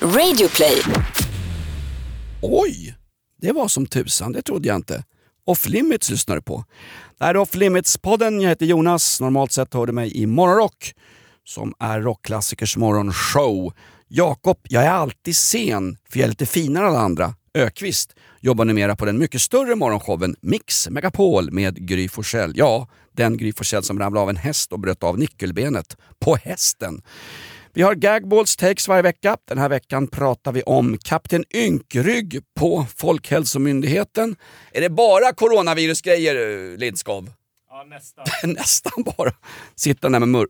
Radioplay. Oj, det var som tusan, det trodde jag inte. Off Limits lyssnar du på. Det här är Off Limits-podden, jag heter Jonas. Normalt sett hör du mig i Morgonrock, som är rockklassikers morgonshow. Jakob, jag är alltid sen, för jag är lite finare än alla andra. Ökvist jobbar numera på den mycket större morgonshowen Mix Megapol med Gry Forssell. Ja, den Gry Forssell som ramlade av en häst och bröt av nyckelbenet. På hästen! Vi har gagballs takes varje vecka. Den här veckan pratar vi om Kapten Ynkrygg på Folkhälsomyndigheten. Är det bara coronavirusgrejer, Lindskov? Ja, nästan. Nästan bara. Sitta där med eh,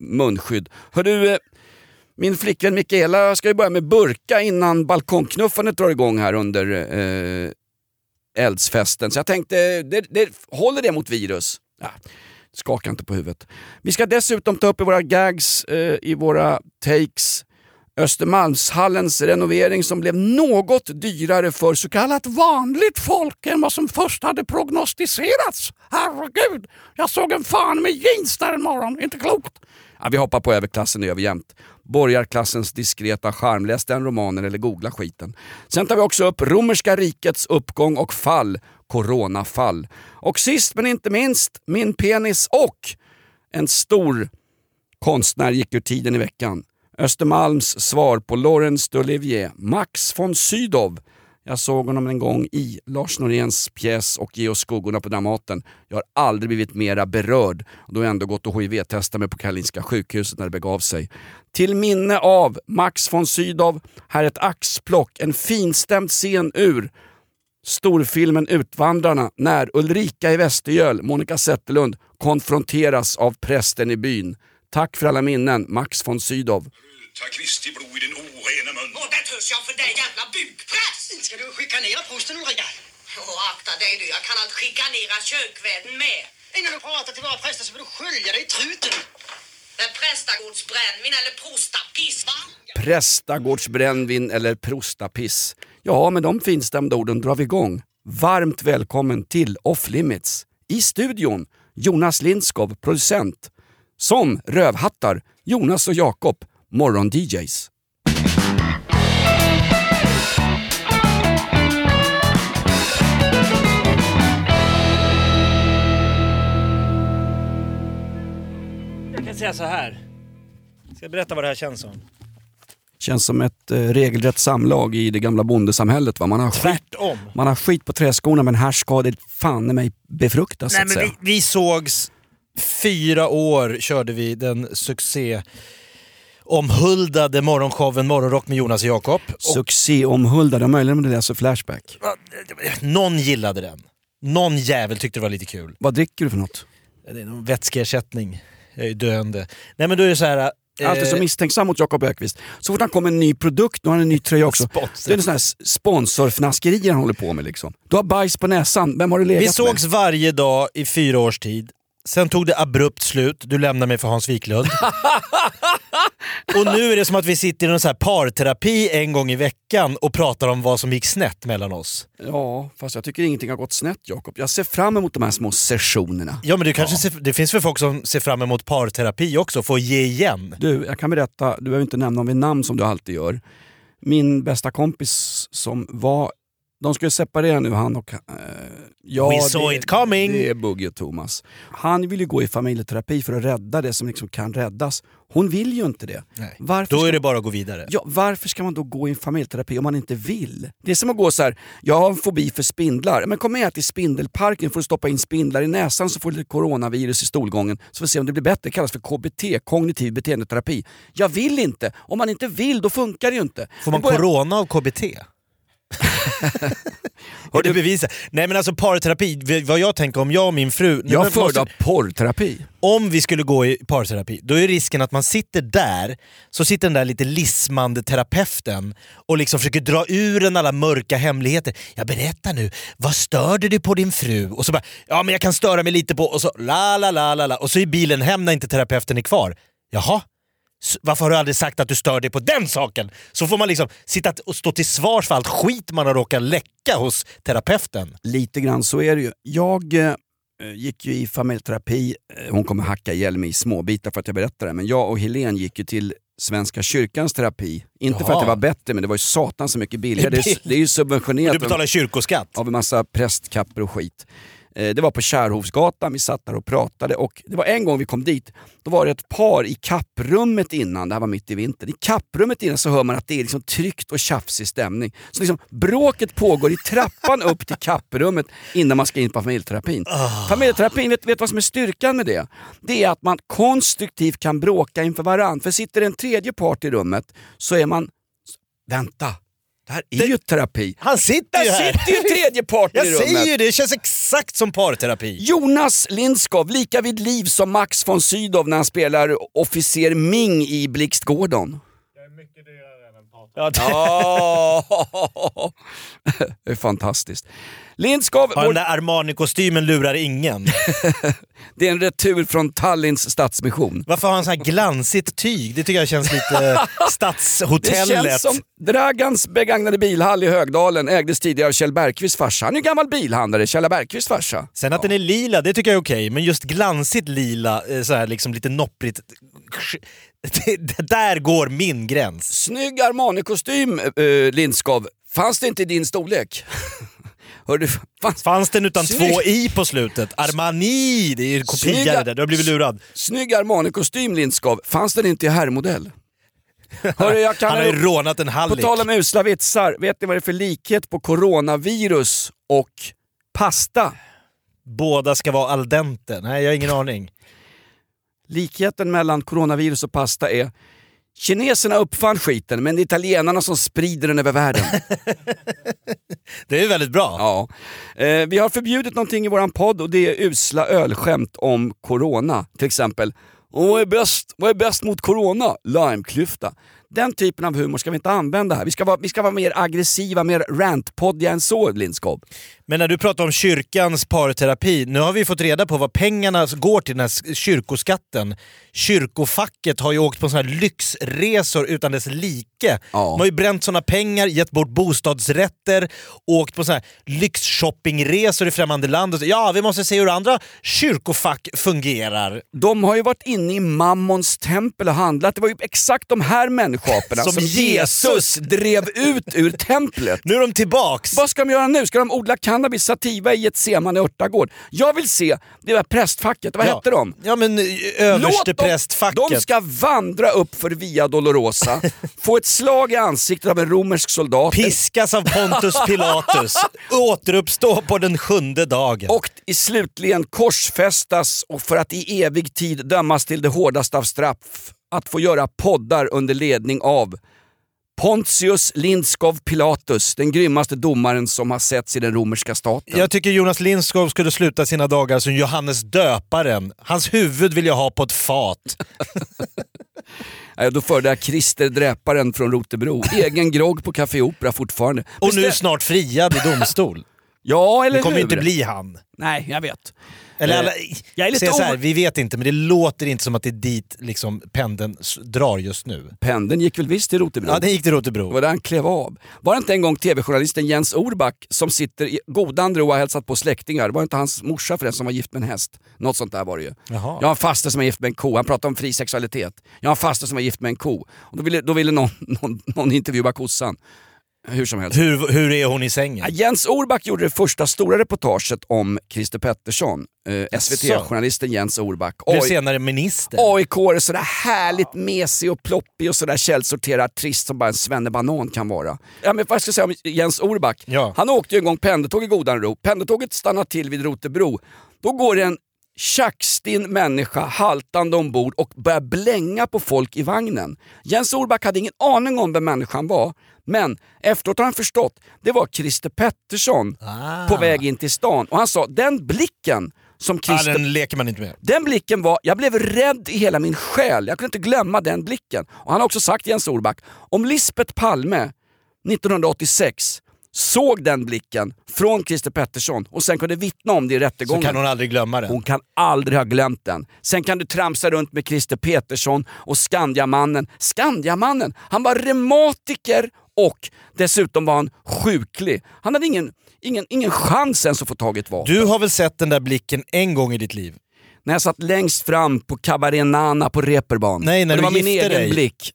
munskydd. Hör du, eh, min flickvän Mikaela ska ju börja med burka innan balkongknuffandet drar igång här under eh, eldsfesten. Så jag tänkte, det, det, håller det mot virus? Ja, skaka inte på huvudet. Vi ska dessutom ta upp i våra gags, eh, i våra takes, Östermalmshallens renovering som blev något dyrare för så kallat vanligt folk än vad som först hade prognostiserats. Herregud, jag såg en fan med jeans där en morgon, inte klokt. Ja, vi hoppar på överklassen, det gör vi jämt. Borgarklassens diskreta charm, läs den romanen eller googla skiten. Sen tar vi också upp romerska rikets uppgång och fall, coronafall. Och sist men inte minst, min penis och en stor konstnär gick ur tiden i veckan. Östermalms svar på Laurence d'Olivier, Max von Sydow. Jag såg honom en gång i Lars Noréns pjäs och Ge oss skuggorna på Dramaten. Jag har aldrig blivit mera berörd. Då har jag ändå gått och HIV-testat mig på Karolinska sjukhuset när det begav sig. Till minne av Max von Sydow, här ett axplock, en finstämd scen ur storfilmen Utvandrarna när Ulrika i Västergöl, Monica Zetterlund, konfronteras av prästen i byn. Tack för alla minnen, Max von Sydow. Ta Kristi blod i din törs jag för dig jävla bukpress! Ska du chikanera prosten Ulrika? Åh, akta dig du, jag kan allt chikanera kökvärden med. Innan du pratar till våra präster så får du skölja dig i truten. Men prästagårdsbrännvin eller prostapiss, va? Prästagårdsbrännvin eller prostapiss. Ja, med de finstämda orden drar vi igång. Varmt välkommen till Off Limits. I studion Jonas Lindskov, producent. Som rövhattar Jonas och Jakob, morgon-DJs. Jag kan säga så här. Ska jag berätta vad det här känns som? Känns som ett eh, regelrätt samlag i det gamla bondesamhället. Va? Man, har skit, Tvärtom. man har skit på träskorna men här ska det fan i mig befruktas så Nej, att men säga. vi, vi sågs fyra år, körde vi den succé omhuldade morgonshowen Morgonrock med Jonas och Jakob. Och Succé-omhuldade, möjligen med det läser Flashback. någon gillade den. Någon jävel tyckte det var lite kul. Vad dricker du för något? Det är någon vätskeersättning. Jag är döende. Nej men då är det så här... eh, Alltid så misstänksam mot Jakob Ökvist. Så fort han kommer en ny produkt, nu har han en ny tröja också. Sponsor. Det är sån här sponsorfnaskerier han håller på med liksom. Du har bajs på näsan, vem har du legat Vi sågs med? varje dag i fyra års tid. Sen tog det abrupt slut, du lämnade mig för Hans Wiklund. och nu är det som att vi sitter i någon så här parterapi en gång i veckan och pratar om vad som gick snett mellan oss. Ja, fast jag tycker ingenting har gått snett Jakob. Jag ser fram emot de här små sessionerna. Ja men du kanske ser, det finns väl folk som ser fram emot parterapi också, för att ge igen. Du, jag kan berätta, du behöver inte nämna dem vid namn som du alltid gör. Min bästa kompis som var, de skulle separera nu han och... Eh, ja, We saw it coming. Det är Bugge och Thomas. Han vill ju gå i familjeterapi för att rädda det som liksom kan räddas. Hon vill ju inte det. Nej. Varför Då ska är det bara att gå vidare. Ja, varför ska man då gå i en familjeterapi om man inte vill? Det är som att gå så här, jag har en fobi för spindlar. Men kom med till spindelparken får du stoppa in spindlar i näsan så får du lite coronavirus i stolgången. Så får vi se om det blir bättre. Det kallas för KBT, kognitiv beteendeterapi. Jag vill inte. Om man inte vill, då funkar det ju inte. Får man börjar- corona av KBT? Har du bevisat? Nej men alltså parterapi, vad jag tänker om jag och min fru... Jag men föredrar måste- porrterapi. Om vi skulle gå i parterapi, då är risken att man sitter där, så sitter den där lite lismande terapeuten och liksom försöker dra ur en alla mörka hemligheter. Jag berättar nu, vad störde du på din fru? Och så bara, ja men jag kan störa mig lite på... Och så la la la la la. Och så är bilen hem när inte terapeuten är kvar. Jaha? Varför har du aldrig sagt att du stör dig på den saken? Så får man liksom sitta och stå till svars för allt skit man har råkat läcka hos terapeuten. Lite grann så är det ju. Jag eh, gick ju i familjeterapi, eh, hon kommer hacka ihjäl mig i småbitar för att jag berättar det, men jag och Helen gick ju till Svenska kyrkans terapi. Inte för Jaha. att det var bättre, men det var ju satan så mycket billigare. Det är, det är ju subventionerat Du betalar kyrkoskatt. av en massa prästkapper och skit. Eh, Det var på Kärhovsgatan, vi satt där och pratade och det var en gång vi kom dit, då var det ett par i kapprummet innan, det här var mitt i vintern, i kapprummet innan så hör man att det är liksom tryckt och tjafsig stämning. Så liksom bråket pågår i trappan upp till kapprummet innan man ska in på familjeterapin. Familjeterapin, vet du vad som är styrkan med det? Det är att man konstruktivt kan bråka inför varandra. För sitter en tredje part i rummet så är man, vänta, det här är ju terapi. Han sitter ju här! sitter ju tredje parten Jag i rummet. säger ju det, det känns exakt som parterapi. Jonas Lindskov, lika vid liv som Max von Sydow när han spelar officer Ming i Blixt Gordon. Ja, det... Ja, det är fantastiskt. Lindskov, Ja, den där Armani-kostymen lurar ingen. det är en retur från Tallins stadsmission. Varför har han så här glansigt tyg? Det tycker jag känns lite Det stadshotellet. känns som Dragans begagnade bilhall i Högdalen ägdes tidigare av Kjell Bergqvists farsa. Han är ju gammal bilhandlare, Kjell Bergqvists farsa. Sen att den är lila, det tycker jag är okej. Men just glansigt lila, eh, så här liksom lite nopprigt. Det, det där går min gräns. Snygg Armani-kostym, eh, Lindskov. Fanns det inte i din storlek? Hörru, fanns, Fanns den utan Snygg. två i på slutet? Armani! Det är ju kopia det där, du har blivit lurad. Snygg Armani-kostym Lindskov. Fanns den inte i herrmodell? Hörru, jag kan Han har ju rånat en På hallick. tal om usla vitsar, vet ni vad det är för likhet på coronavirus och pasta? Båda ska vara al dente. Nej, jag har ingen aning. Likheten mellan coronavirus och pasta är Kineserna uppfann skiten men det är italienarna som sprider den över världen. Det är väldigt bra. Ja. Eh, vi har förbjudit någonting i våran podd och det är usla ölskämt om corona. Till exempel, "Och vad är bäst, vad är bäst mot corona? Limeklyfta. Den typen av humor ska vi inte använda här. Vi ska vara, vi ska vara mer aggressiva, mer rantpoddiga än så Lindskov. Men när du pratar om kyrkans parterapi, nu har vi fått reda på vad pengarna går till den här kyrkoskatten. Kyrkofacket har ju åkt på såna här lyxresor utan dess like. Ja. De har ju bränt såna pengar, gett bort bostadsrätter, åkt på såna här lyxshoppingresor i främmande land. Ja, vi måste se hur andra kyrkofack fungerar. De har ju varit inne i Mammons tempel och handlat. Det var ju exakt de här människoaporna Som som, Jesus Jesus drev ut ur templet. Nu är de tillbaks! Vad ska de göra nu? Ska de odla cannabis sativa i ett Semane örtagård? Jag vill se det där prästfacket, vad Ja. hette de? Ja men eh, översteprästfacket. De ska vandra upp för Via Dolorosa, få ett slag i ansiktet av en romersk soldat Piskas av Pontus Pilatus, återuppstå på den sjunde dagen. och i slutligen korsfästas och för att i evig tid dömas till det hårdaste av straff. Att få göra poddar under ledning av Pontius Lindskov Pilatus, den grymmaste domaren som har setts i den romerska staten. Jag tycker Jonas Lindskov skulle sluta sina dagar som Johannes döparen. Hans huvud vill jag ha på ett fat. Nej, Då föredrar jag Christer Dräparen från Rotebro. Egen grogg på Café Opera fortfarande. Och nu snart friad i domstol. Ja, eller Det kommer hur? inte bli han. Nej, jag vet. Eller Eh, alla, jag är lite så här, vi vet inte, men det låter inte som att det är dit liksom, pendeln s- drar just nu. Pendeln gick väl visst till Rotebro? Ja, det gick till Det Rotebro. var där han klev av. Var det inte en gång tv-journalisten Jens Orback som sitter i godan ro och har hälsat på släktingar? Var det inte hans morsa förresten som var gift med en häst? Något sånt där var det ju. Jaha. Jag har en faster som är gift med en ko. Han pratade om fri sexualitet. Jag har en faster som är gift med en ko. Och då ville, då ville någon, någon, någon intervjua kossan. Hur som helst. Hur, hur är hon i sängen? Jens Orback gjorde det första stora reportaget om Christer Pettersson. Eh, SVT-journalisten Jens Orback. Blev senare minister. AIK är sådär härligt mesig och ploppig och sådär källsorterad trist som bara en svennebanan kan vara. Ja, men vad ska jag säga om Jens Orback? Ja. Han åkte ju en gång pendeltåg i godan ro. Pendeltåget stannar till vid Rotebro. Då går det en tjackstinn människa haltande ombord och börjar blänga på folk i vagnen. Jens Orback hade ingen aning om vem människan var, men efteråt har han förstått. Det var Christer Pettersson Ah. på väg in till stan och han sa den blicken som Christer den leker man inte med. den blicken var, jag blev rädd i hela min själ. Jag kunde inte glömma den blicken. Och han har också sagt, Jens Orback, om Lisbeth Palme 1986 såg den blicken från Christer Pettersson och sen kunde vittna om det i Så rättegången. kan hon aldrig glömma den. Hon kan aldrig ha glömt den. Sen kan du tramsa runt med Christer Petersson och Skandiamannen. Skandiamannen, han var reumatiker och dessutom var han sjuklig. Han hade ingen, ingen, ingen chans ens att få tag i ett vapen. Du har väl sett den där blicken en gång i ditt liv? När jag satt längst fram på Cabaret Nana på Reeperbahn. Nej, när Och det du var min egen dig. blick.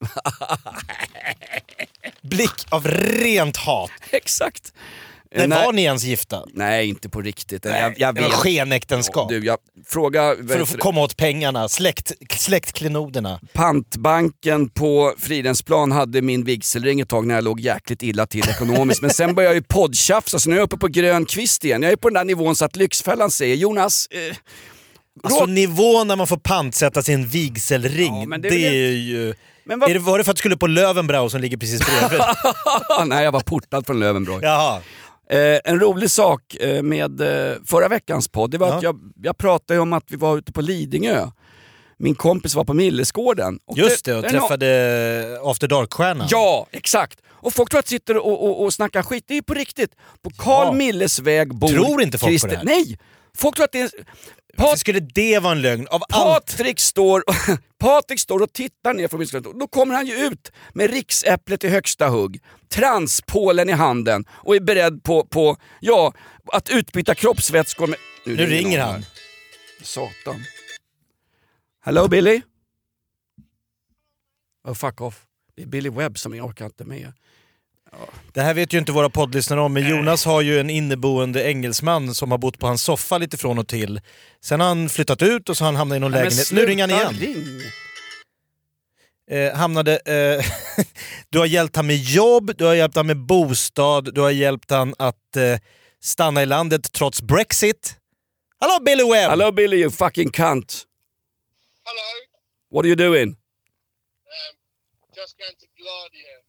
Blick av rent hat. Exakt. När Eh, nej, var ni ens gifta? nej, inte på riktigt. jag, jag Det var vet. skenäktenskap. Du, jag fråga för att komma åt pengarna, Släkt, släktklenoderna. Pantbanken på Fridhemsplan hade min vigselring ett tag när jag låg jäkligt illa till ekonomiskt. Men sen började jag ju poddtjafsa så nu är jag uppe på grön kvist igen. Jag är på den där nivån så att Lyxfällan säger Jonas, eh, Alltså nivån när man får pantsätta sin vigselring, Ja, men det, det är ju... men vad... Är det, var det för att du skulle på Löwenbrau som ligger precis bredvid? Nej, jag var portad från Löwenbräu. Jaha. Eh, en rolig sak eh, med eh, förra veckans podd, det var att Ja. jag, jag pratade om att vi var ute på Lidingö. Min kompis var på Millesgården. Och Just det, och nå- träffade After Dark-stjärnan. Ja, exakt. Och folk tror att jag sitter och, och, och snackar skit. Det är ju på riktigt. På Carl Ja. Milles väg bor Tror inte folk på Christer... det här? Nej! Folk tror att det är... Pat- skulle det vara en lögn? Av allt... Patrik står, Patrik står och tittar ner från Millesgården. Då kommer han ju ut med riksäpplet i högsta hugg, transpålen i handen och är beredd på, på ja, att utbyta kroppsvätskor med... Nu ringer någon han. här. Satan. Hello Billy? Oh fuck off. Det är Billy Webb som jag orkar inte med. Det här vet ju inte våra poddlyssnare om, men Jonas har ju en inneboende engelsman som har bott på hans soffa lite från och till. Sen har han flyttat ut och så har han hamnat i någon Nej, lägenhet. Nu ringer han igen. ring. Eh, hamnade, eh, du har hjälpt han med jobb, du har hjälpt han med bostad, du har hjälpt han att eh, stanna i landet trots Brexit. Hallå Billy Webb! Hello Billy you fucking cunt. Hello, What are you doing? um, just going to Gladia.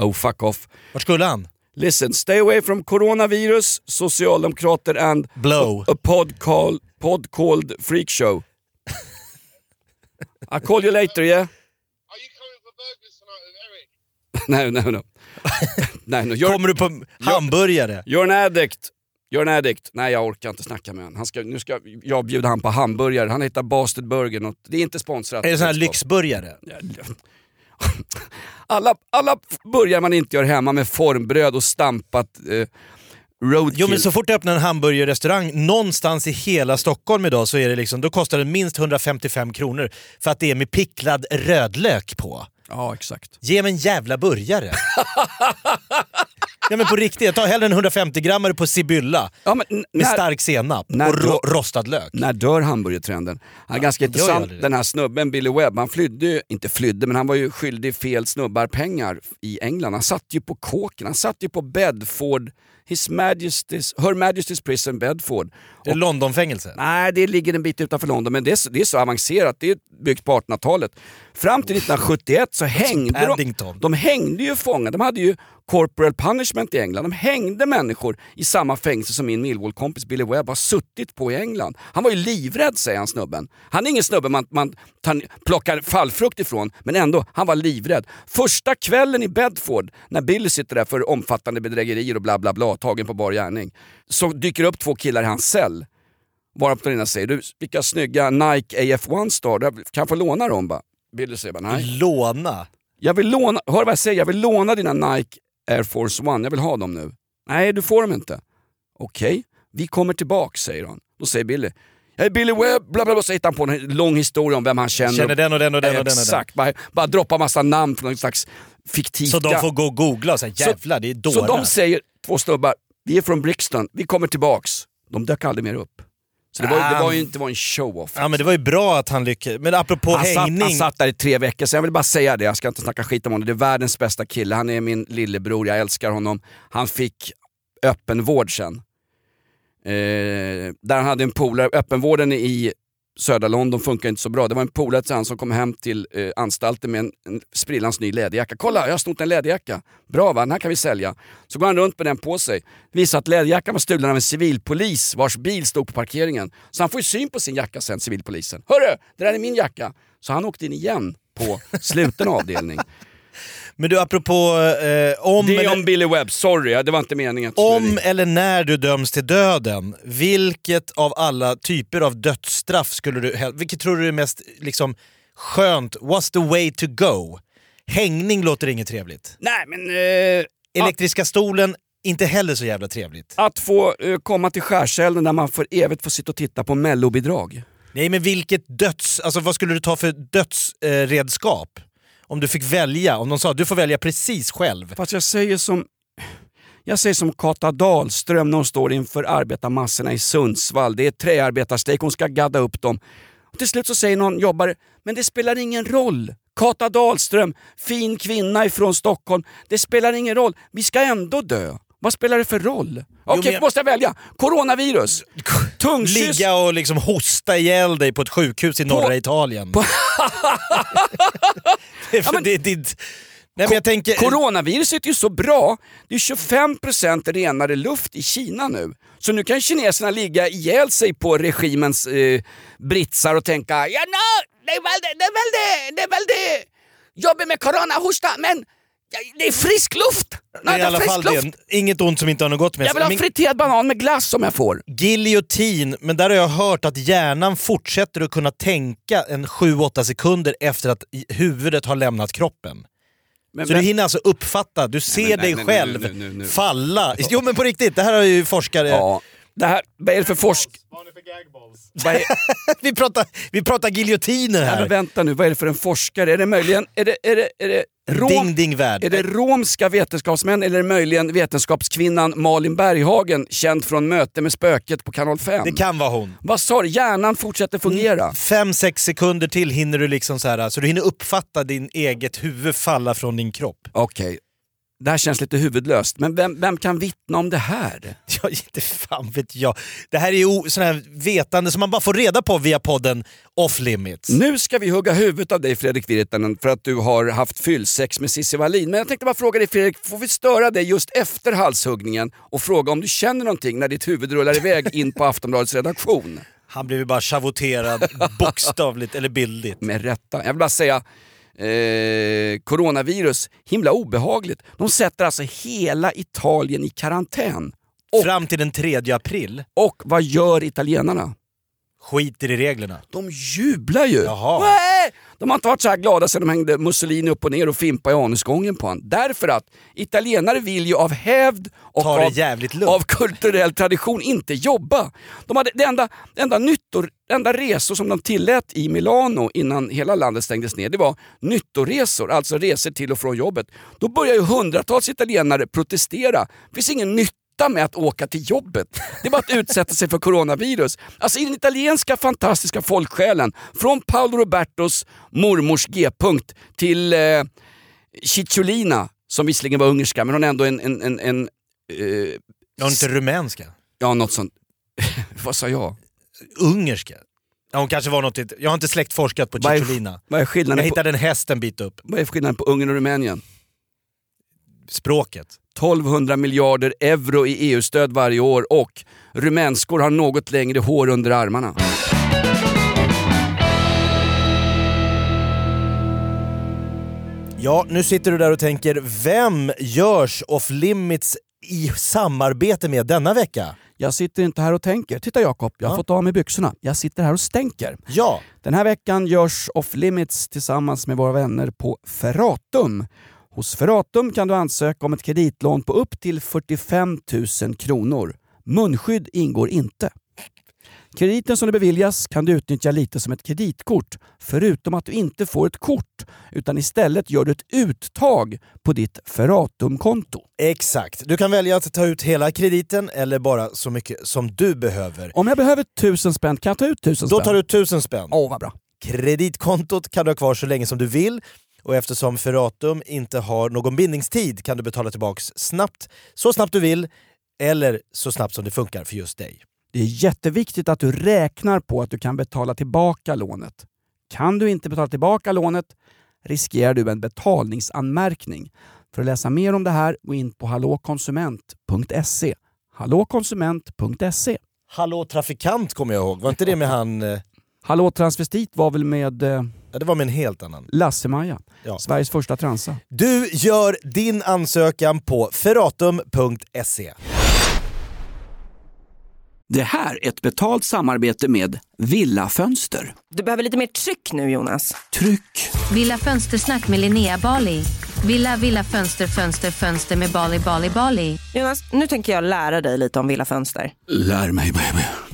Oh fuck off. Vart skulle han? Listen, stay away from coronavirus, socialdemokrater and Blow. a pod, call, pod called Freak Show. I'll call you later yeah? Are you coming for burgers tonight with Eric? no, no, no. Nej, no. You're, Kommer du på hamburgare? you're an addict. You're an addict. Nej jag orkar inte snacka med honom. Han ska, nu ska jag bjuda han på hamburgare. Han heter Bastard Burger. Något. Det är inte sponsrat. Är det sån här lyxburgare? Alla, alla börjar man inte gör hemma med formbröd och stampat eh, roadkill. Jo men så fort du öppnar en hamburgerrestaurang någonstans i hela Stockholm idag så är det liksom, då kostar det minst 155 kronor för att det är med picklad rödlök på. Ja exakt. Ge mig en jävla burgare. ja men på riktigt, jag tar hellre en 150 grammare på Sibylla Ja, med när- stark senap när och ro- rostad lök. När dör hamburgertrenden? Han är ganska gör ju intressant, den här snubben Billy Webb, han flydde ju, inte flydde, men han var ju skyldig fel snubbar pengar i England. Han satt ju på kåken, han satt ju på Bedford, His Majesty's, Her Majesty's Prison Bedford. Det är Londonfängelse. Nej, det ligger en bit utanför London, men det är, så- det är så avancerat. Det är byggt på 1800-talet. Fram till 1971 så hängde de, de hängde ju fångar. De hade ju corporal punishment i England. De hängde människor i samma fängelse som min Millwall-kompis Billy Webb har suttit på i England. Han var ju livrädd säger han snubben. Han är ingen snubbe man, man tar, plockar fallfrukt ifrån, men ändå, han var livrädd. Första kvällen i Bedford, när Billy sitter där för omfattande bedrägerier och bla bla bla, tagen på bar gärning, så dyker upp två killar i hans cell. Varpå den ena säger du, vilka snygga Nike AF1 Star, kan jag få låna dem? Bara. Billy säger bara, nej. Låna. Jag vill låna, hör vad jag säger, jag vill låna dina Nike Air Force One, jag vill ha dem nu. Nej, du får dem inte. Okej, vi kommer tillbaks säger han. Då säger Billy, jag är Billy Webb, bla bla bla, så hittar han på en lång historia om vem han känner. Känner den och den och den och den. Exakt, bara, bara droppa massa namn från någon slags fiktivt... Så de får gå och googla och säga jävlar det är dårar. Så de säger, två stubbar, vi är från Brixton, vi kommer tillbaks. De dök aldrig mer upp. Så det var, det var ju inte var en show-off. Ja men det var ju bra att han lyckades. Men apropå Han satt, hängning. han satt där i tre veckor, så jag vill bara säga det, jag ska inte snacka skit om honom. Det är världens bästa kille, han är min lillebror, jag älskar honom. Han fick öppenvård sen. Eh, där han hade en polare, öppenvården i södra London funkar inte så bra. Det var en polare till han som kom hem till eh, anstalten med en, en sprillans ny läderjacka. Kolla, jag har snott en läderjacka. Bra va, den här kan vi sälja. Så går han runt med den på sig. Visar att läderjackan var stulen av en civilpolis vars bil stod på parkeringen. Så han får ju syn på sin jacka sen, civilpolisen. Hörru, det där är min jacka. Så han åkte in igen på sluten avdelning. Men du apropå eh, om, Det är om Billy Webb, sorry, det var inte meningen. att om eller när du döms till döden, vilket av alla typer av dödsstraff skulle du Vilket tror du är mest liksom, skönt? What's the way to go? Hängning låter inget trevligt. Nej men... Eh, Elektriska stolen, inte heller så jävla trevligt. att få eh, komma till skärselden där man för evigt får sitta och titta på mellobidrag. Nej men vilket döds... Alltså vad skulle du ta för dödsredskap? Om du fick välja, om de sa du får välja precis själv. Fast jag säger som jag säger som Kata Dahlström när hon står inför arbetarmassorna i Sundsvall. Det är träarbetarstrejk, hon ska gadda upp dem. Och till slut så säger någon jobbare, men det spelar ingen roll. Kata Dahlström, fin kvinna ifrån Stockholm. Det spelar ingen roll, vi ska ändå dö. Vad spelar det för roll? Okej, men jag- måste jag välja? Coronavirus, tungkyss, Ligga och liksom hosta ihjäl dig på ett sjukhus i norra Italien. det, är för- men- det ditt... Nej men jag tänker... Coronaviruset är ju så bra. Det är 25% renare luft i Kina nu. Så nu kan kineserna ligga ihjäl sig på regimens eh, britsar och tänka ja, no, det är väl det, det är väl det, det är väl det. Jobbigt med corona, hosta, men ja, det är frisk luft. det är i alla fall det. Inget ont som inte har något gott med Jag vill ha Men friterad banan med glass om jag får. Giljotin, men där har jag hört att hjärnan fortsätter att kunna tänka en 7-8 sekunder efter att huvudet har lämnat kroppen. Men, Så du hinner alltså uppfatta, du ser men nej, dig nej, nej, själv nu, nu, nu. falla. Jo men på riktigt, det här har ju forskare... ja, det här, vad är det för forsk... Vad är, vi, pratar, vi pratar giljotiner ja, men här. vänta nu, vad är det för en forskare? Är det möjligen... Är det, är det, är det rom, Ding ding värld. Är det romska vetenskapsmän eller möjligen vetenskapskvinnan Malin Berghagen, känd från Möte med spöket på kanal 5? Det kan vara hon. Vad sa du? Hjärnan fortsätter fungera? Fem, sex sekunder till hinner du liksom så här, så du hinner uppfatta din eget huvud falla från din kropp. Okej, det här känns lite huvudlöst, men vem, vem kan vittna om det här? Ja, inte fan vet jag. Det här är ju sån här vetande som man bara får reda på via podden Off Limits. Nu ska vi hugga huvudet av dig Fredrik Virtanen för att du har haft fyllsex med Cissi Wallin. Men jag tänkte bara fråga dig Fredrik, får vi störa dig just efter halshuggningen och fråga om du känner någonting när ditt huvud rullar iväg in på Aftonbladets redaktion? Han blev ju bara schavoterad bokstavligt eller bildligt. Med rätta. Jag vill bara säga, eh, coronavirus, himla obehagligt. De sätter alltså hela Italien i karantän. Och- Fram till den 3 april Och vad gör italienarna? Skiter i reglerna. De jublar ju! Jaha. De har inte varit så här glada sedan de hängde Mussolini upp och ner och fimpa i anusgången på honom. Därför att italienare vill ju av hävd och av, av kulturell tradition inte jobba. De hade, det enda, det enda, nyttor, det enda resor som de tillät i Milano innan hela landet stängdes ner, det var nyttoresor, alltså resor till och från jobbet. Då börjar ju hundratals italienare protestera. Det finns ingen nytta med att åka till jobbet. Det är bara att utsätta sig för coronavirus. Alltså i den italienska fantastiska folksjälen, från Paolo Robertos mormors G-punkt till eh, Cicciolina, som visserligen var ungerska, men hon är ändå en, en, en, en eh, Ja, inte rumänska. ja något sånt. Vad sa jag? Ungerska. Ja, hon kanske var något... Jag har inte släktforskat på Cicciolina. Vad är Jag skillnaden, på, hittade en häst en bit upp. vad är skillnaden på Ungern och Rumänien? Språket. 1200 miljarder euro i EU-stöd varje år och rumänskor har något längre hår under armarna. Ja, nu sitter du där och tänker, vem görs Off Limits i samarbete med denna vecka? Jag sitter inte här och tänker. Titta Jakob, jag har Ja. fått av mig byxorna. Jag sitter här och stänker. Ja, Den här veckan görs Off Limits tillsammans med våra vänner på Ferratum. Hos Ferratum kan du ansöka om ett kreditlån på upp till 45 000 kronor. Munskydd ingår inte. Krediten som du beviljas kan du utnyttja lite som ett kreditkort, förutom att du inte får ett kort, utan istället gör du ett uttag på ditt Ferratum-konto. exakt. Du kan välja att ta ut hela krediten eller bara så mycket som du behöver. Om jag behöver tusen spänn, kan jag ta ut tusen spänn? Då tar du tusen spänn. Åh, vad bra. Kreditkontot kan du ha kvar så länge som du vill och eftersom Ferratum inte har någon bindningstid kan du betala tillbaks snabbt, så snabbt du vill eller så snabbt som det funkar för just dig. Det är jätteviktigt att du räknar på att du kan betala tillbaka lånet. Kan du inte betala tillbaka lånet riskerar du en betalningsanmärkning. För att läsa mer om det här, gå in på hallåkonsument.se. Hallåkonsument.se. Hallå trafikant kommer jag ihåg, var inte det med han... Hallå transvestit var väl med eh, Ja, det var med en helt annan. Lasse-Maja, Ja. Sveriges första transa. Du gör din ansökan på ferratum.se. Det här är ett betalt samarbete med Villa Fönster. Du behöver lite mer tryck nu Jonas. Tryck! Villa Fönstersnack med Linnea Bali. Villa, villa, fönster, fönster, fönster med Bali, Bali, Bali. Jonas, nu tänker jag lära dig lite om Villa Fönster. Lär mig baby.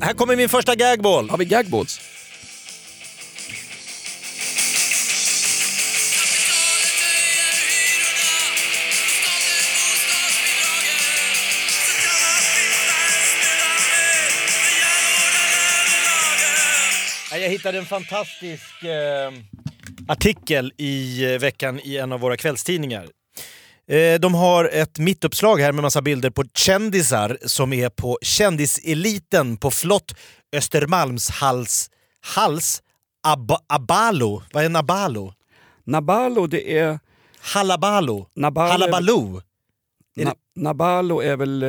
Här kommer min första gagball. Har vi gagballs? Jag hittade en fantastisk eh, artikel i eh, veckan i en av våra kvällstidningar. Eh, de har ett mittuppslag här med massa bilder på kändisar som är på kändiseliten på flott Östermalmshals hals Ab Abalo. Vad är Nabalo? Nabalo, det är... Halabalo? Nabalo Halabaloo? Är Na, Nabalo är väl...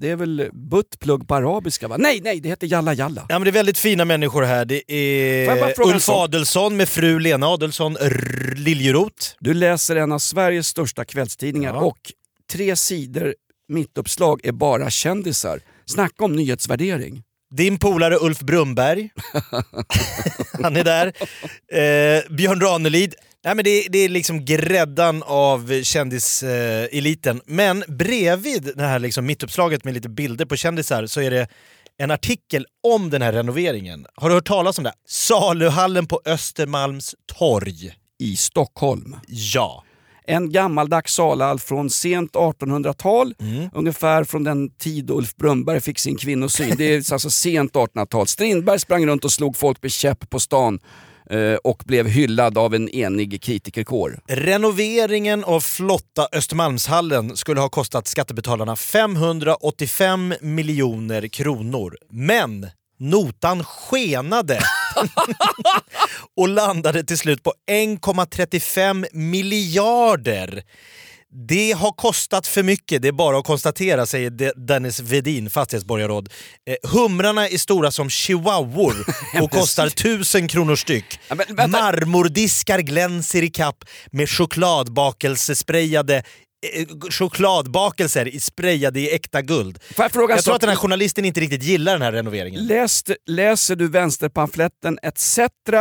Det är väl buttplugg på arabiska va? Nej, nej, det heter jalla jalla. Ja men det är väldigt fina människor här. Det är Ulf? Adelsson med fru Lena Adelsson Liljeroth. Du läser en av Sveriges största kvällstidningar Ja. och tre sidor mittuppslag är bara kändisar. Snacka om nyhetsvärdering. Din polare Ulf Brumberg. Han är där. Eh, Björn Ranelid. Nej, men det, det är liksom gräddan av kändiseliten. Men bredvid det här liksom mittuppslaget med lite bilder på kändisar så är det en artikel om den här renoveringen. Har du hört talas om det? Saluhallen på Östermalms torg. I Stockholm. Ja. En gammaldags salhall från sent 1800-tal, Mm. ungefär från den tid Ulf Brumberg fick sin kvinnosyn. Det är alltså sent 1800-tal. Strindberg sprang runt och slog folk med käpp på stan och blev hyllad av en enig kritikerkår. Renoveringen av flotta Östermalmshallen skulle ha kostat skattebetalarna 585 miljoner kronor. Men notan skenade och landade till slut på 1,35 miljarder. Det har kostat för mycket, det är bara att konstatera, säger De- Dennis Vedin, fastighetsborgarråd. Eh, humrarna är stora som chihuahuor och kostar tusen kronor styck. Ja. Marmordiskar glänser i kapp med chokladbakelsesprayade chokladbakelser i sprayade i äkta guld. Jag fråga Jag tror att den här journalisten inte riktigt gillar den här renoveringen. Läste, läser du vänsterpamfletten ETC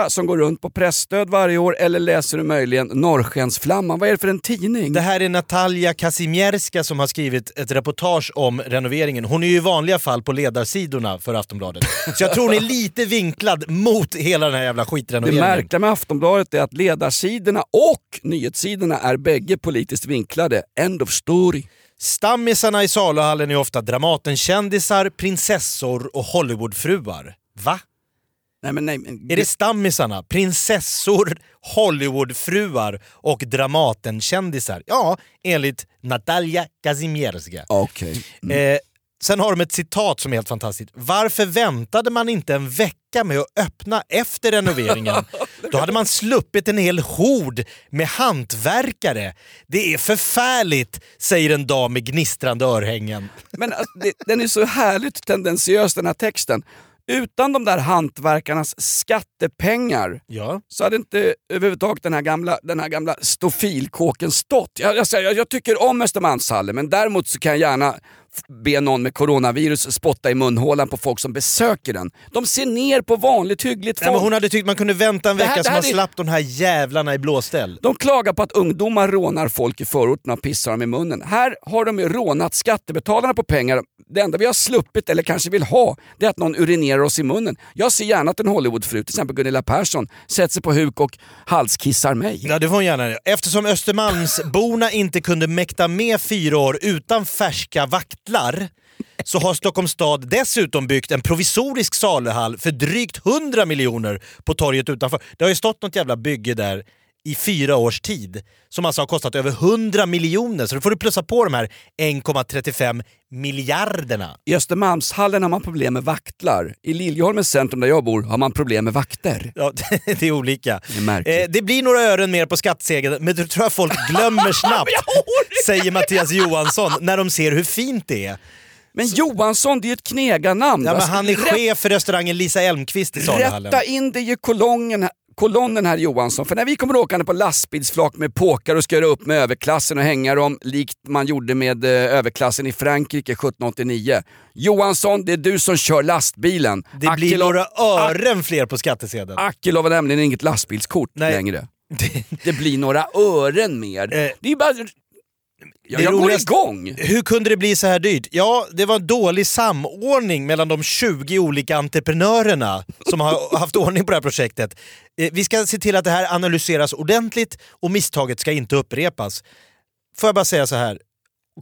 som går runt på pressstöd varje år eller läser du möjligen Norrskensflamman? Vad är det för en tidning? Det här är Natalia Kazimierska som har skrivit ett reportage om renoveringen. Hon är ju i vanliga fall på ledarsidorna för Aftonbladet. Så jag tror hon är lite vinklad mot hela den här jävla Det skitrenoveringen. märkliga med Aftonbladet är att ledarsidorna och nyhetssidorna är bägge politiskt vinklade. End of story. Stammisarna i saluhallen är ofta Dramatenkändisar, prinsessor och Hollywoodfruar. Va? Nej, men nej, men, Är det stammisarna? Prinsessor, Hollywoodfruar och Dramatenkändisar? Ja, enligt Natalia Kazimierska. Okej. Eh, Sen har de ett citat som är helt fantastiskt. Varför väntade man inte en vecka med att öppna efter renoveringen? Då hade man sluppit en hel hord med hantverkare. Det är förfärligt, säger en dam med gnistrande örhängen. Men alltså, det, den är så härligt tendentiös den här texten. Utan de där hantverkarnas skattepengar Ja. så hade inte överhuvudtaget den här gamla, den här gamla stofilkåken stått. Jag, jag, jag, jag tycker om Östermalmshallen men däremot så kan jag gärna be någon med coronavirus spotta i munhålan på folk som besöker den. De ser ner på vanligt hyggligt folk. men hon hade tyckt man kunde vänta en här- vecka det så här man är- slapp de här jävlarna i blåställ. De klagar på att ungdomar rånar folk i förorterna och pissar dem i munnen. Här har de ju rånat skattebetalarna på pengar. Det enda vi har sluppit, eller kanske vill ha, det är att någon urinerar oss i munnen. Jag ser gärna att en Hollywoodfru, till exempel Gunilla Persson, sätter sig på huk och halskissar mig. Ja, det får hon gärna. Eftersom Östermalmsborna inte kunde mäkta med fyra år utan färska titlar så har Stockholms stad dessutom byggt en provisorisk saluhall för drygt 100 miljoner på torget utanför. Det har ju stått något jävla bygge där i fyra års tid som alltså har kostat över 100 miljoner. Så då får du plussa på de här 1,35 miljarderna. I Östermalmshallen har man problem med vaktlar. I Liljeholmens centrum där jag bor har man problem med vakter. Ja, det är olika. Det är. Eh, det blir några ören mer på skattsegeln, men det tror jag folk glömmer snabbt, säger Mattias Johansson, när de ser hur fint det är. Men Johansson, det är ju ett knegarnamn. Ja, men Alltså, han är chef för restaurangen Lisa Elmqvist i saluhallen. Rätta in det i kolongen, kolonnen här Johansson. För när vi kommer åkande på lastbilsflak med påkar och ska göra upp med överklassen och hänga dem likt man gjorde med eh, överklassen i Frankrike 1789. Johansson, det är du som kör lastbilen. Det blir Akilov- några ören fler på skattsedeln. Akilov har nämligen inget lastbilskort Nej. längre. Det blir några ören mer. Eh, det är bara... Ja, jag går igång. Hur kunde det bli så här dyrt? Ja, det var dålig samordning mellan de 20 olika entreprenörerna som har haft ordning på det här projektet. Eh, Vi ska se till att det här analyseras ordentligt och misstaget ska inte upprepas. Får jag bara säga så här.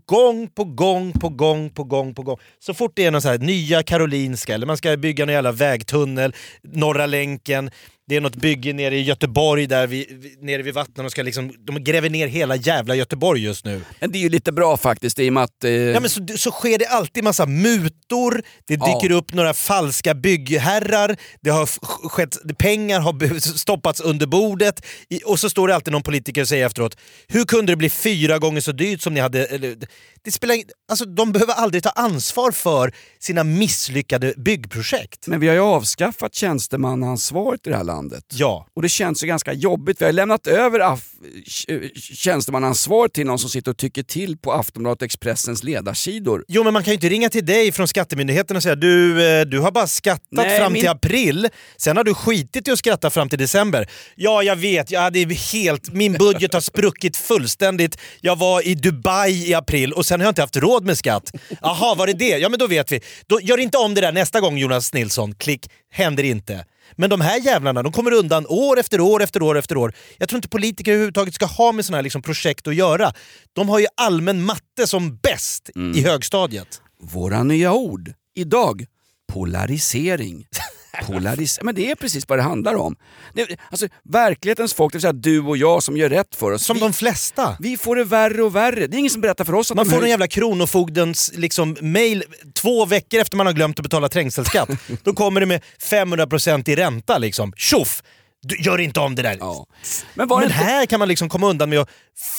Gång på gång på gång på gång på gång. Så fort det är någon så här nya Karolinska eller man ska bygga någon jävla vägtunnel, Norra länken, det är något bygge nere i Göteborg där vi, nere vid vattnen och ska liksom, de gräver ner hela jävla Göteborg just nu. Men det är ju lite bra faktiskt i och med att... Eh, Ja, men så, så sker det alltid massa mutor, det Ja. dyker upp några falska byggherrar, det har skett, pengar har stoppats under bordet och så står det alltid någon politiker och säger efteråt “Hur kunde det bli fyra gånger så dyrt som ni hade?” eller, det spelar, ing- alltså, De behöver aldrig ta ansvar för sina misslyckade byggprojekt. Men vi har ju avskaffat tjänstemannaansvaret i det här landet. Ja. Och det känns ju ganska jobbigt. Vi har lämnat över af- tj- tjänstemannaansvaret till någon som sitter och tycker till på Aftonbladet Expressens ledarsidor. Jo men man kan ju inte ringa till dig från Skattemyndigheten och säga du, eh, du har bara skattat Nej, fram min- till april, sen har du skitit i att skratta fram till december. Ja jag vet, ja, det är helt, min budget har spruckit fullständigt. Jag var i Dubai i april och sen har jag inte haft råd med skatt. Jaha, var det det? Ja men då vet vi. Då, gör inte om det där nästa gång Jonas Nilsson. Klick, händer inte. Men de här jävlarna de kommer undan år efter år efter år efter år. Jag tror inte politiker överhuvudtaget ska ha med sådana här liksom projekt att göra. De har ju allmän matte som bäst i högstadiet. Våra nya ord. Idag, polarisering. Polaris men det är precis vad det handlar om. Det, alltså, verklighetens folk, det vill säga du och jag som gör rätt för oss. Som vi, de flesta. vi får det värre och värre. Det är ingen som berättar för oss att Man de får höj- en jävla Kronofogdens liksom, mail två veckor efter man har glömt att betala trängselskatt. Då kommer det med 500% i ränta. Liksom. Tjoff! Du, gör inte om det där. Ja. Men var det Men inte- här kan man liksom komma undan med att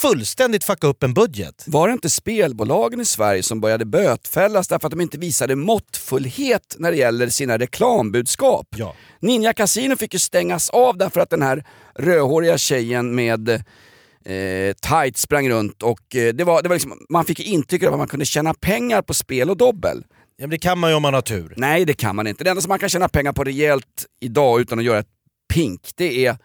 fullständigt fucka upp en budget. Var det inte spelbolagen i Sverige som började bötfällas därför att de inte visade måttfullhet när det gäller sina reklambudskap? Ja. Ninja Casino fick ju stängas av därför att den här rödhåriga tjejen med eh, tight sprang runt och eh, det var, det var liksom, man fick intrycket av att man kunde tjäna pengar på spel och dobbel. Ja, men det kan man ju om man har tur. Nej det kan man inte. Det enda som man kan tjäna pengar på rejält idag utan att göra ett pink, det är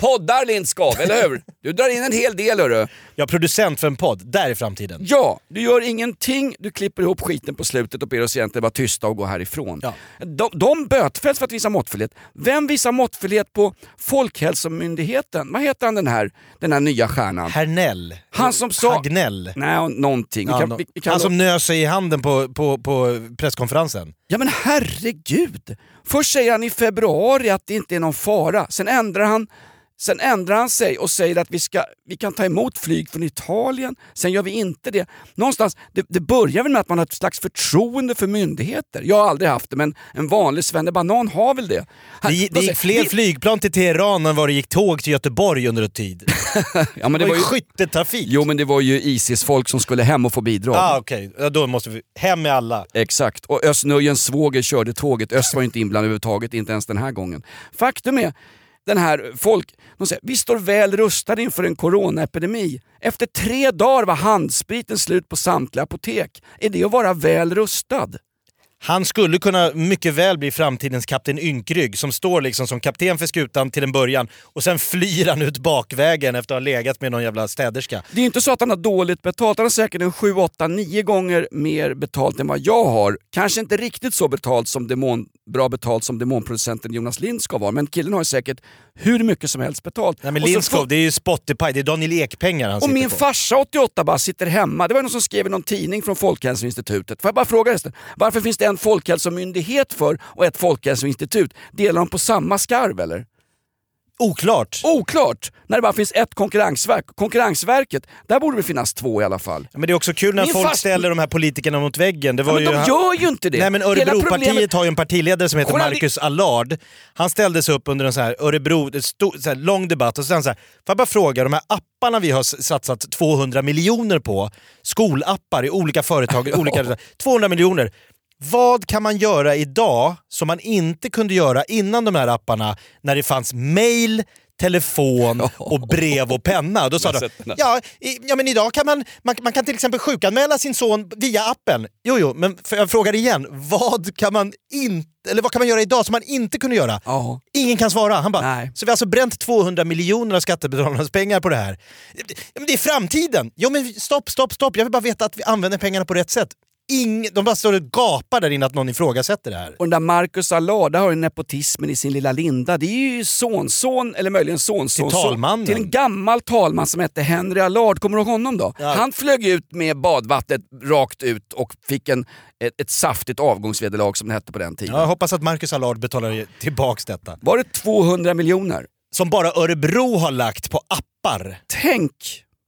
poddar Lindskov, eller hur? Du drar in en hel del hörru. Jag är producent för en podd, där är framtiden. Ja, du gör ingenting, du klipper ihop skiten på slutet och ber oss egentligen vara tysta och gå härifrån. Ja. De, de bötfälls för att visa måttfullhet. Vem visar måttfullhet på Folkhälsomyndigheten? Vad heter han den här, den här nya stjärnan? Hernell. Han som sa... Hagnell. Nej, någonting. Vi Ja, kan, no- vi, vi kan han som nös sig i handen på, på, på presskonferensen. Ja men herregud! Först säger han i februari att det inte är någon fara, sen ändrar han Sen ändrar han sig och säger att vi, ska, vi kan ta emot flyg från Italien, sen gör vi inte det. Någonstans, det, det börjar väl med att man har ett slags förtroende för myndigheter. Jag har aldrig haft det, men en vanlig svennebanan har väl det. Han- Det, det säger, gick fler vi- flygplan till Teheran än vad det gick tåg till Göteborg under en tid. Ja, men det det var var ju ju, skyttetrafik. jo men det var ju Isis-folk som skulle hem och få bidrag. Ah, Okej, ja, då måste vi... Hem med alla. Exakt, och Özz svåger körde tåget. Öst var inte inblandad överhuvudtaget, inte ens den här gången. Faktum är, den här eh, folk, de säger vi står väl rustade inför en coronaepidemi. Efter tre dagar var handspriten slut på samtliga apotek. Är det att vara väl rustad? Han skulle kunna mycket väl bli framtidens kapten Ynkrygg som står liksom som kapten för skutan till en början och sen flyr han ut bakvägen efter att ha legat med någon jävla städerska. Det är inte så att han har dåligt betalt, han har säkert en 7, 8, 9 gånger mer betalt än vad jag har. Kanske inte riktigt så betalt som demon, bra betalt som demonproducenten Jonas Lindskov har, men killen har säkert hur mycket som helst betalt. Nej men Lindskov, får- det är ju Spotify, det är Daniel Ek-pengar han Och min på. farsa 88 bara sitter hemma. Det var någon som skrev i någon tidning från Folkhälsoinstitutet. Får jag bara fråga resten, varför finns det en folkhälsomyndighet för och ett folkhälsoinstitut? Delar de på samma skarv eller? Oklart. Oklart! När det bara finns ett konkurrensverk. Konkurrensverket, där borde det finnas två i alla fall. Men det är också kul när Min folk fast- ställer de här politikerna mot väggen. Det var Ja, men ju de gör ju inte det! Nej men Örebropartiet problemet- har ju en partiledare som heter Journali- Marcus Allard. Han ställde sig upp under en så här Örebro, stor, så här lång debatt och så sa han så här, får jag bara fråga, de här apparna vi har satsat 200 miljoner på, skolappar i olika företag, olika, 200 miljoner. Vad kan man göra idag som man inte kunde göra innan de här apparna när det fanns mail, telefon och brev och penna? Då sa de, ja, i, ja men idag kan man, man, man kan till exempel sjukanmäla sin son via appen. Jo, jo, men jag frågar igen, vad kan man inte eller vad kan man göra idag som man inte kunde göra? Ja. Ingen kan svara. Han bara, Nej. så vi har alltså bränt 200 miljoner av skattebetalarnas pengar på det här. Det är framtiden! Jo men stopp, stopp, stopp. Jag vill bara veta att vi använder pengarna på rätt sätt. Ing, de bara står och gapar där inne att någon ifrågasätter det här. Och den där Marcus Allard, där har ju nepotismen i sin lilla linda. Det är ju sonson, eller möjligen sonson, Till talmannen. till en gammal talman som hette Henry Allard. Kommer du ihåg honom då? Ja. Han flög ut med badvattnet rakt ut och fick en, ett, ett saftigt avgångsvederlag som det hette på den tiden. Ja, jag hoppas att Marcus Allard betalar tillbaks detta. Var det 200 miljoner? Som bara Örebro har lagt på appar. Tänk,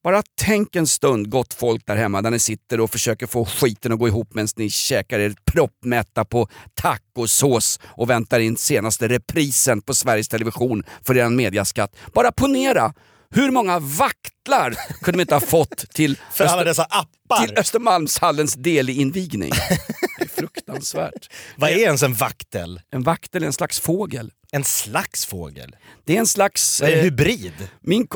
bara tänk en stund gott folk där hemma där ni sitter och försöker få skiten att gå ihop medan ni käkar er proppmätta på tacosås och väntar in senaste reprisen på Sveriges Television för er mediaskatt. Bara ponera, hur många vaktlar kunde de inte ha fått till, Öster- dessa appar. till Östermalmshallens del-invigning? Fruktansvärt. Vad är ens en vaktel? En vaktel är en slags fågel. En slags fågel? Det är en slags... Vad är det, eh, hybrid? Min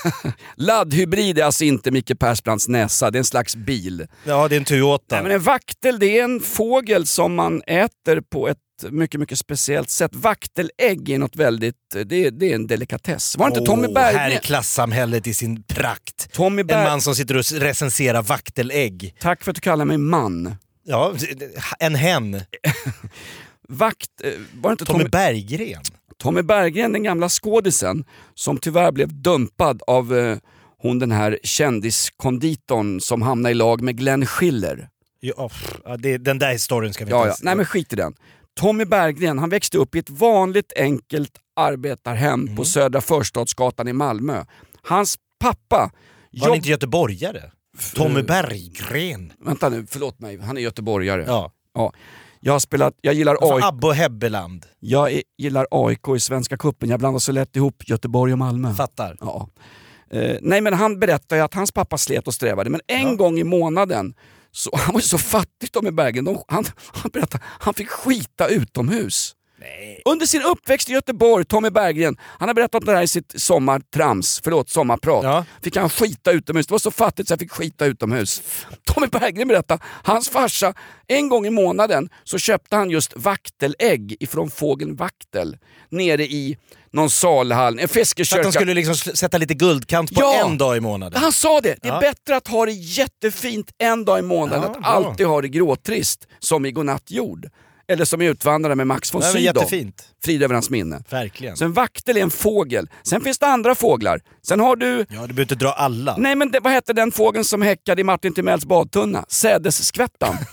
Laddhybrid är alltså inte Micke Persbrandts näsa, det är en slags bil. Ja, det är en Toyota. Nej, men en vaktel det är en fågel som man äter på ett mycket, mycket speciellt sätt. Vaktelägg är något väldigt, det är, det är en delikatess. Var det inte Tommy Åh, Berggren? Här är klassamhället i sin prakt. Tommy En Berg... man som sitter och recenserar vaktelägg. Tack för att du kallar mig man. Ja, en hen. Vakt... eh, Var det inte Tommy Tommy, Berggren. Tommy Berggren, den gamla skådisen, som tyvärr blev dumpad av eh, hon den här kändiskonditorn som hamnade i lag med Glenn Schiller. Ja, ja, det, den där historien ska vi Ja, inte ja. Nej men skit i den. Tommy Berggren, han växte upp i ett vanligt enkelt arbetarhem Mm. på Södra Förstadsgatan i Malmö. Hans pappa... Var han jobb- inte göteborgare? Tommy Berggren. Vänta nu, förlåt mig. Han är göteborgare. Ja. Ja. Jag har spelat, jag gillar AIK, Abbe och Hebbeland. jag är, gillar AIK i Svenska Cupen. Jag blandar så lätt ihop Göteborg och Malmö. Fattar. Ja. Eh, nej men han berättar ju att hans pappa slet och strävade, men en Ja. gång i månaden, så, han var ju så fattig Tommy Bergen, de, han, han berättar han fick skita utomhus. Under sin uppväxt i Göteborg, Tommy Berggren, han har berättat om det här i sitt sommartrams, förlåt sommarprat. Ja. Fick han skita utomhus, det var så fattigt så jag fick skita utomhus. Tommy Berggren berättar, hans farsa, en gång i månaden så köpte han just vaktelägg ifrån fågeln vaktel nere i någon salhall, en Så att fiskekörka. de skulle liksom sätta lite guldkant på Ja. en dag i månaden. Han sa det, det är Ja. bättre att ha det jättefint en dag i månaden Ja, att alltid ha det gråtrist, som i Godnatt jord. Eller som i Utvandrarare med Max von Sydow. jättefint. Frid över hans minne. Verkligen. Så en vaktel är en fågel. Sen finns det andra fåglar. Sen har du... Ja, du behöver inte dra alla. Nej men det, vad hette den fågeln som häckade i Martin Timells badtunna? Sädesskvättan.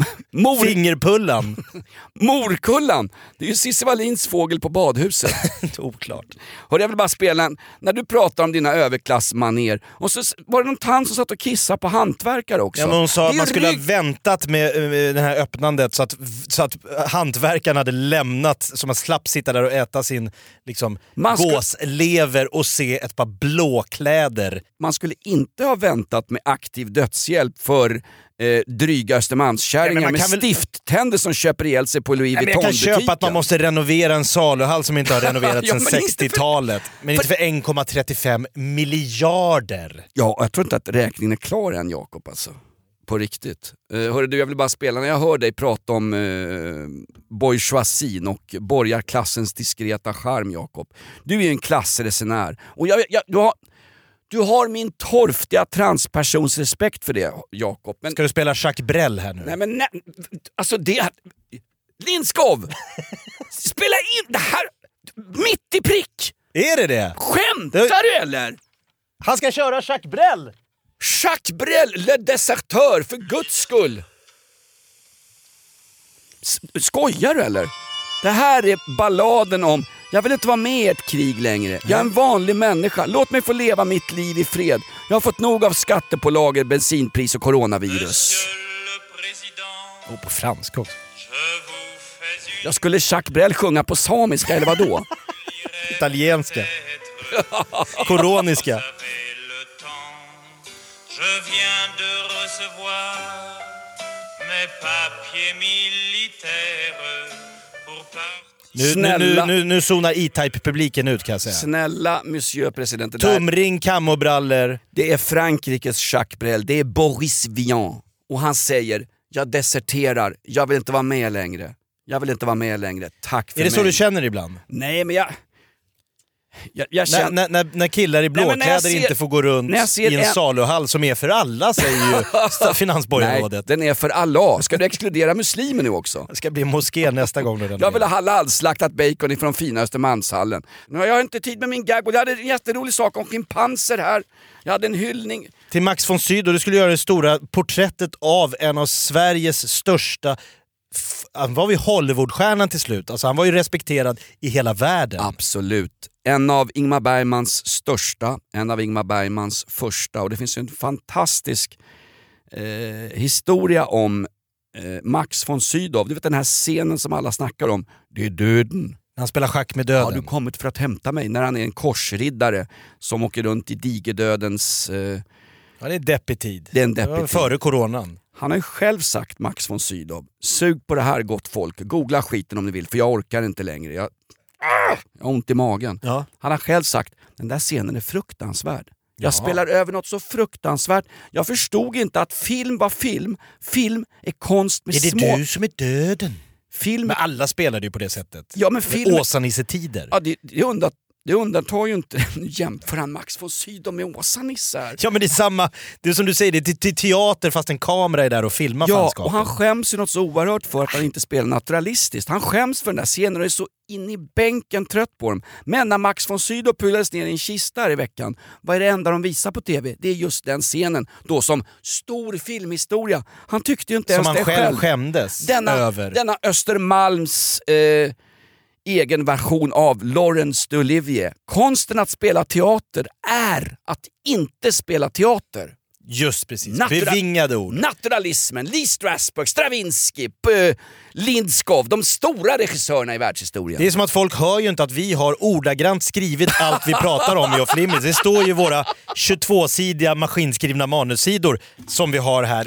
Mor, Fingerpullan. morkullan, det är ju Cissi Wallins fågel på badhuset. Oklart. Hörru, jag vill bara spela en, när du pratar om dina överklassmaner och så var det någon tant som satt och kissade på hantverkare också. Ja, men hon sa att man skulle ha rygg- väntat med eh, det här öppnandet så att, så att hantverkarna hade lämnat, så man slapp sitta där och äta sin liksom, Man ska- gåslever och se ett par blåkläder. Man skulle inte ha väntat med aktiv dödshjälp för eh, dryga Ja, Östermalmskärringar med kan väl- stifttänder som köper ihjäl sig på Louis men jag kan Vuitton-butiken. köpa att man måste renovera en saluhall som inte har renoverats Ja, sedan men inte för- 60-talet. Men inte för 1,35 miljarder. Ja, jag tror inte att räkningen är klar än Jakob alltså. På riktigt. Uh, hörru du, jag vill bara spela, när jag hör dig prata om uh, bourgeoisien och borgarklassens diskreta charm Jakob. Du är ju en klassresenär. Och jag, jag, du, har, du har min torftiga transpersons respekt för det Jakob. Men, Ska du spela Jacques Brel här nu? nej men nej, alltså det... Lindskov! Spela in det här mitt i prick! Är det det? Skämtar du eller? Han ska köra Jacques Brel! Jacques Brel, le desertör, för guds skull! S- Skojar du eller? Det här är balladen om, jag vill inte vara med i ett krig längre. Jag är en vanlig människa, låt mig få leva mitt liv i fred. Jag har fått nog av skattepålagor, bensinpris och coronavirus. Och på franska också. Jag skulle Jacques Brel sjunga på samiska eller vadå? Italienska. Koroniska. Nu, nu, Snälla. nu, nu, nu zonar E-Type-publiken ut kan jag säga. Snälla monsieur president. det där- Tumring, kammobrallor. Det är Frankrikes Jacques Brel, det är Boris Vian. Och han säger, jag deserterar, jag vill inte vara med längre. Jag vill inte vara med längre, tack för Är det mig. så du känner ibland? Nej men jag... Jag, jag När, känner... när, när, när killar i blåkläder ser- inte får gå runt i en en- saluhall som är för alla, säger ju sta- Nej, Finansborgarrådet. den är för Allah. Ska du exkludera muslimer nu också? Det ska bli moské nästa gång. Den Jag vill ha halalslaktat bacon ifrån fina Östermalmshallen. Nu har jag inte tid med min gag jag hade en jätterolig sak om schimpanser här. Jag hade en hyllning. Till Max von Sydow, du skulle göra det stora porträttet av en av Sveriges största han var ju Hollywoodstjärnan till slut, alltså han var ju respekterad i hela världen. Absolut. En av Ingmar Bergmans största, en av Ingmar Bergmans första och det finns en fantastisk eh, historia om eh, Max von Sydow. Du vet den här scenen som alla snackar om. Det är döden. Han spelar schack med döden. Har du kommit för att hämta mig? När han är en korsriddare som åker runt i digerdödens... Eh, Ja, det är deppig tid. det är en deppig tid. före coronan. Han har ju själv sagt, Max von Sydow, sug på det här gott folk, googla skiten om ni vill för jag orkar inte längre. Jag, Ah! jag har ont i magen. Ja. Han har själv sagt, den där scenen är fruktansvärd. Jag Ja. spelar över något så fruktansvärt. Jag förstod inte att film var film. Film är konst med Är det små... du som är döden? Film... Men alla spelade ju på det sättet. Ja, men film... Åsa-Nisse-tider. Ja, det, det, det undantar ju inte... Nu jämför han Max von Sydow med Åsa-Nisse här. Ja men det är samma, det är som du säger, det är teater fast en kamera är där och filmar Ja, fanskapet. och han skäms ju något så oerhört för att han inte spelar naturalistiskt. Han skäms för den där scenen och är så in i bänken trött på dem. Men när Max von Sydow pulades ner i en kista här i veckan, vad är det enda de visar på TV? Det är just den scenen, då som stor filmhistoria. Han tyckte ju inte Som ens han det själv själv. skämdes denna, över. Denna Östermalms eh, egen version av Laurence d'Olivier. Konsten att spela teater är att inte spela teater. Just precis, Natura- bevingade ord. Naturalismen, Lee Strasberg, Stravinsky, P- Lindskov, de stora regissörerna i världshistorien. Det är som att folk hör ju inte att vi har ordagrant skrivit allt vi pratar om i Off Limits. Det står ju i våra 22-sidiga maskinskrivna manussidor som vi har här.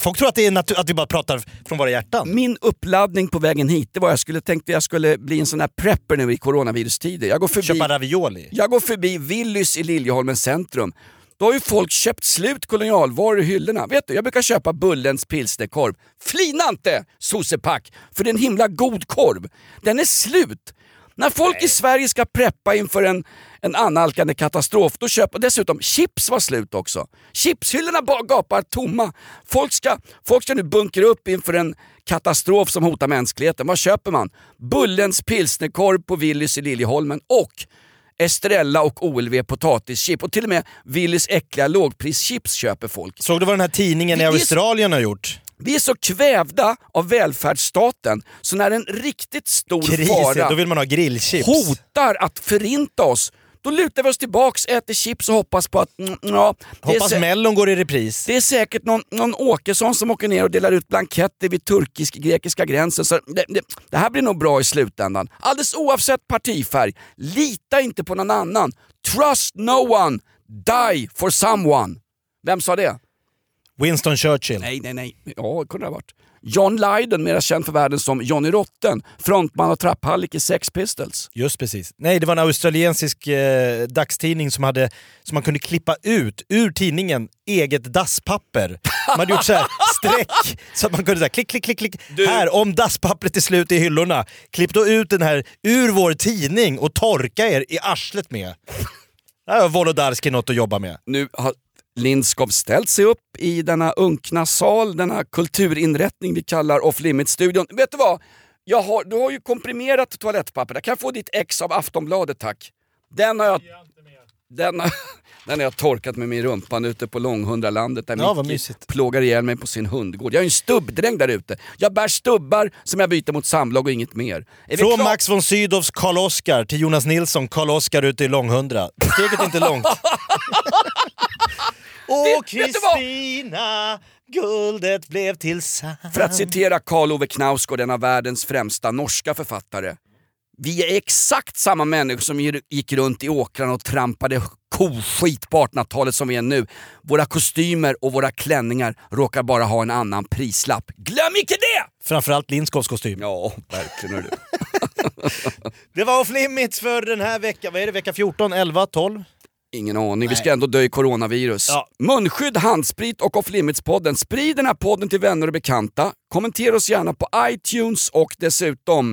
Folk tror att, det är att vi bara pratar från våra hjärtan. Min uppladdning på vägen hit, det var jag skulle tänkte jag skulle bli en sån här prepper nu i coronavirustider. Jag går förbi, Köpa ravioli. jag går förbi Willys i Liljeholmens centrum. Då har ju folk köpt slut kolonialvaror i hyllorna. Vet du, jag brukar köpa Bullens pilsnerkorv. Flina inte sossepack, för det är en himla god korv. Den är slut. När folk i Sverige ska preppa inför en, en annalkande katastrof, då köper... Dessutom, chips var slut också. Chipshyllorna gapar tomma. Folk ska, folk ska nu bunkra upp inför en katastrof som hotar mänskligheten. Vad köper man? Bullens pilsnerkorv på Willys i Liljeholmen och Estrella och OLV potatischip och till och med Willys äckliga lågprischips köper folk. Såg du vad den här tidningen i Australien har gjort? Vi är så kvävda av välfärdsstaten så när en riktigt stor Kris, fara hotar att förinta oss, då lutar vi oss tillbaks, äter chips och hoppas på att... Mm, ja, Hoppas Mellon går i repris. det är säkert någon, någon Åkesson som åker ner och delar ut blanketter vid turkisk-grekiska gränsen. Så det, det, det här blir nog bra i slutändan. Alldeles oavsett partifärg, lita inte på någon annan. Trust no one, die for someone. Vem sa det? Winston Churchill. Nej, nej, nej. Ja, det kunde det ha varit. John Lydon, mera känd för världen som Johnny Rotten, frontman och trapphallik i Sex Pistols. Just precis. Nej, det var en australiensisk eh, dagstidning som, hade, som man kunde klippa ut ur tidningen eget dasspapper. Man hade gjort så här streck så att man kunde säga klick, klick, klick, klick. Här, om dasspappret är slut i hyllorna, klipp då ut den här ur vår tidning och torka er i arslet med. Där har Wolodarski något att jobba med. Nu har Lindskov ställt sig upp i denna unkna sal, denna kulturinrättning vi kallar Off Limits-studion. Vet du vad? Jag har, du har ju komprimerat toalettpapper. Jag kan få ditt ex av Aftonbladet tack? Den har jag... Den har, den har jag torkat med min rumpan ute på Långhundralandet där Ja, Micke plågar ihjäl mig på sin hundgård. Jag är ju en stubbdräng där ute. Jag bär stubbar som jag byter mot samlag och inget mer. Är Från? Max von Sydows Karl-Oskar till Jonas Nilsson Karl-Oskar ute i Långhundra. Steget är inte långt. Åh? Kristina, guldet blev till sand. För att citera Karl Ove Knausgård, en av världens främsta norska författare. Vi är exakt samma människor som gick runt i åkrarna och trampade koskit på 1800-talet som vi är nu. Våra kostymer och våra klänningar råkar bara ha en annan prislapp. Glöm icke det! Framförallt Lindskovs kostym. Ja, verkligen du. Det var off limits för den här veckan. Vad är det? Vecka 14, 11, 12? Ingen aning, vi ska ändå dö i coronavirus. Ja. Munskydd, handsprit och Off Limits-podden. Sprid den här podden till vänner och bekanta. Kommentera oss gärna på iTunes och dessutom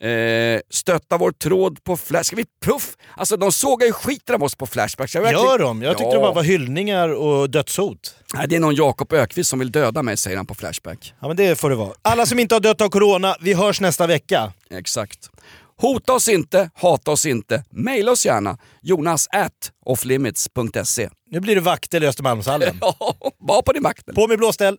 eh, stötta vår tråd på Flash. Ska vi puff? Alltså de sågar ju skiten av oss på Flashback. Ska verkligen- Gör de? Jag tyckte Ja. det bara var hyllningar och dödshot. Nej, det är någon Jakob Ökvist som vill döda mig säger han på Flashback. Ja men det får det vara. Alla som inte har dött av corona, vi hörs nästa vecka. Exakt. Hota oss inte, hata oss inte. Maila oss gärna. Jonas at offlimits.se. Nu blir det vaktel i Östermalmshallen. Ja, var på din vakt. På med blåställ!